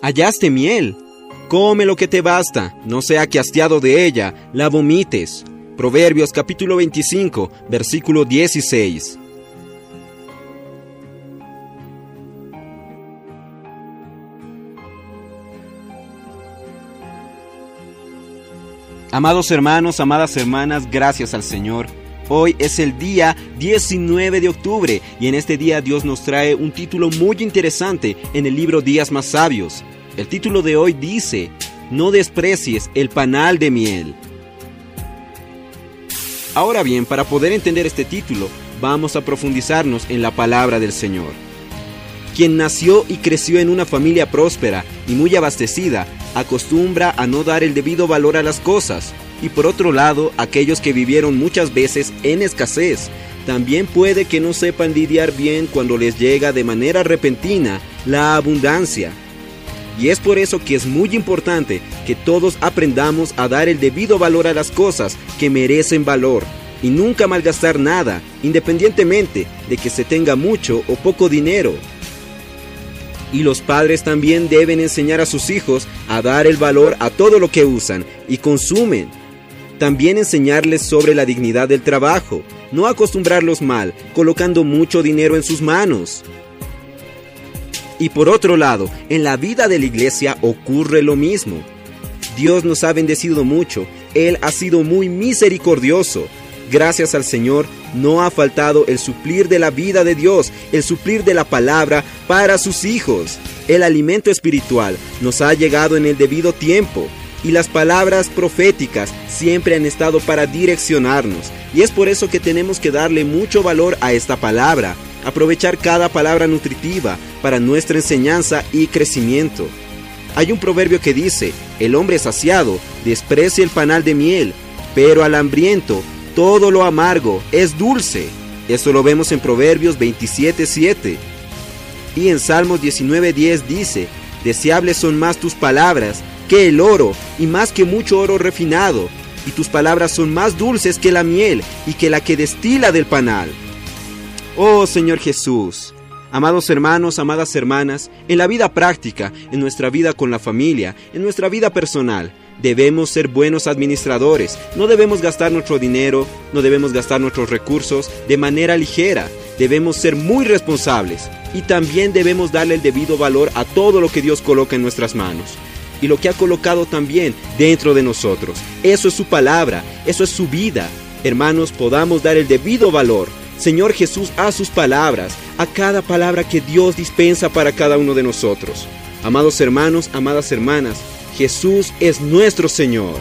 Hallaste miel. Come lo que te basta, no sea que hastiado de ella la vomites. Proverbios capítulo 25, versículo 16. Amados hermanos, amadas hermanas, gracias al Señor. Hoy es el día 19 de octubre y en este día Dios nos trae un título muy interesante en el libro Días más Sabios. El título de hoy dice, No desprecies el panal de miel. Ahora bien, para poder entender este título, vamos a profundizarnos en la palabra del Señor. Quien nació y creció en una familia próspera y muy abastecida, acostumbra a no dar el debido valor a las cosas, y por otro lado, aquellos que vivieron muchas veces en escasez, también puede que no sepan lidiar bien cuando les llega de manera repentina la abundancia. Y es por eso que es muy importante que todos aprendamos a dar el debido valor a las cosas que merecen valor y nunca malgastar nada, independientemente de que se tenga mucho o poco dinero. Y los padres también deben enseñar a sus hijos a dar el valor a todo lo que usan y consumen. También enseñarles sobre la dignidad del trabajo, no acostumbrarlos mal, colocando mucho dinero en sus manos. Y por otro lado, en la vida de la iglesia ocurre lo mismo. Dios nos ha bendecido mucho, Él ha sido muy misericordioso, Gracias al Señor no ha faltado el suplir de la vida de Dios, el suplir de la palabra para sus hijos. El alimento espiritual nos ha llegado en el debido tiempo y las palabras proféticas siempre han estado para direccionarnos. Y es por eso que tenemos que darle mucho valor a esta palabra, aprovechar cada palabra nutritiva para nuestra enseñanza y crecimiento. Hay un proverbio que dice, el hombre saciado desprecia el panal de miel, pero al hambriento todo lo amargo es dulce. Eso lo vemos en Proverbios 27.7. Y en Salmos 19.10 dice, deseables son más tus palabras que el oro y más que mucho oro refinado, y tus palabras son más dulces que la miel y que la que destila del panal. Oh Señor Jesús, Amados hermanos, amadas hermanas, en la vida práctica, en nuestra vida con la familia, en nuestra vida personal, debemos ser buenos administradores. No debemos gastar nuestro dinero, no debemos gastar nuestros recursos de manera ligera. Debemos ser muy responsables y también debemos darle el debido valor a todo lo que Dios coloca en nuestras manos y lo que ha colocado también dentro de nosotros. Eso es su palabra, eso es su vida. Hermanos, podamos dar el debido valor Señor Jesús, a sus palabras, a cada palabra que Dios dispensa para cada uno de nosotros. Amados hermanos, amadas hermanas, Jesús es nuestro Señor.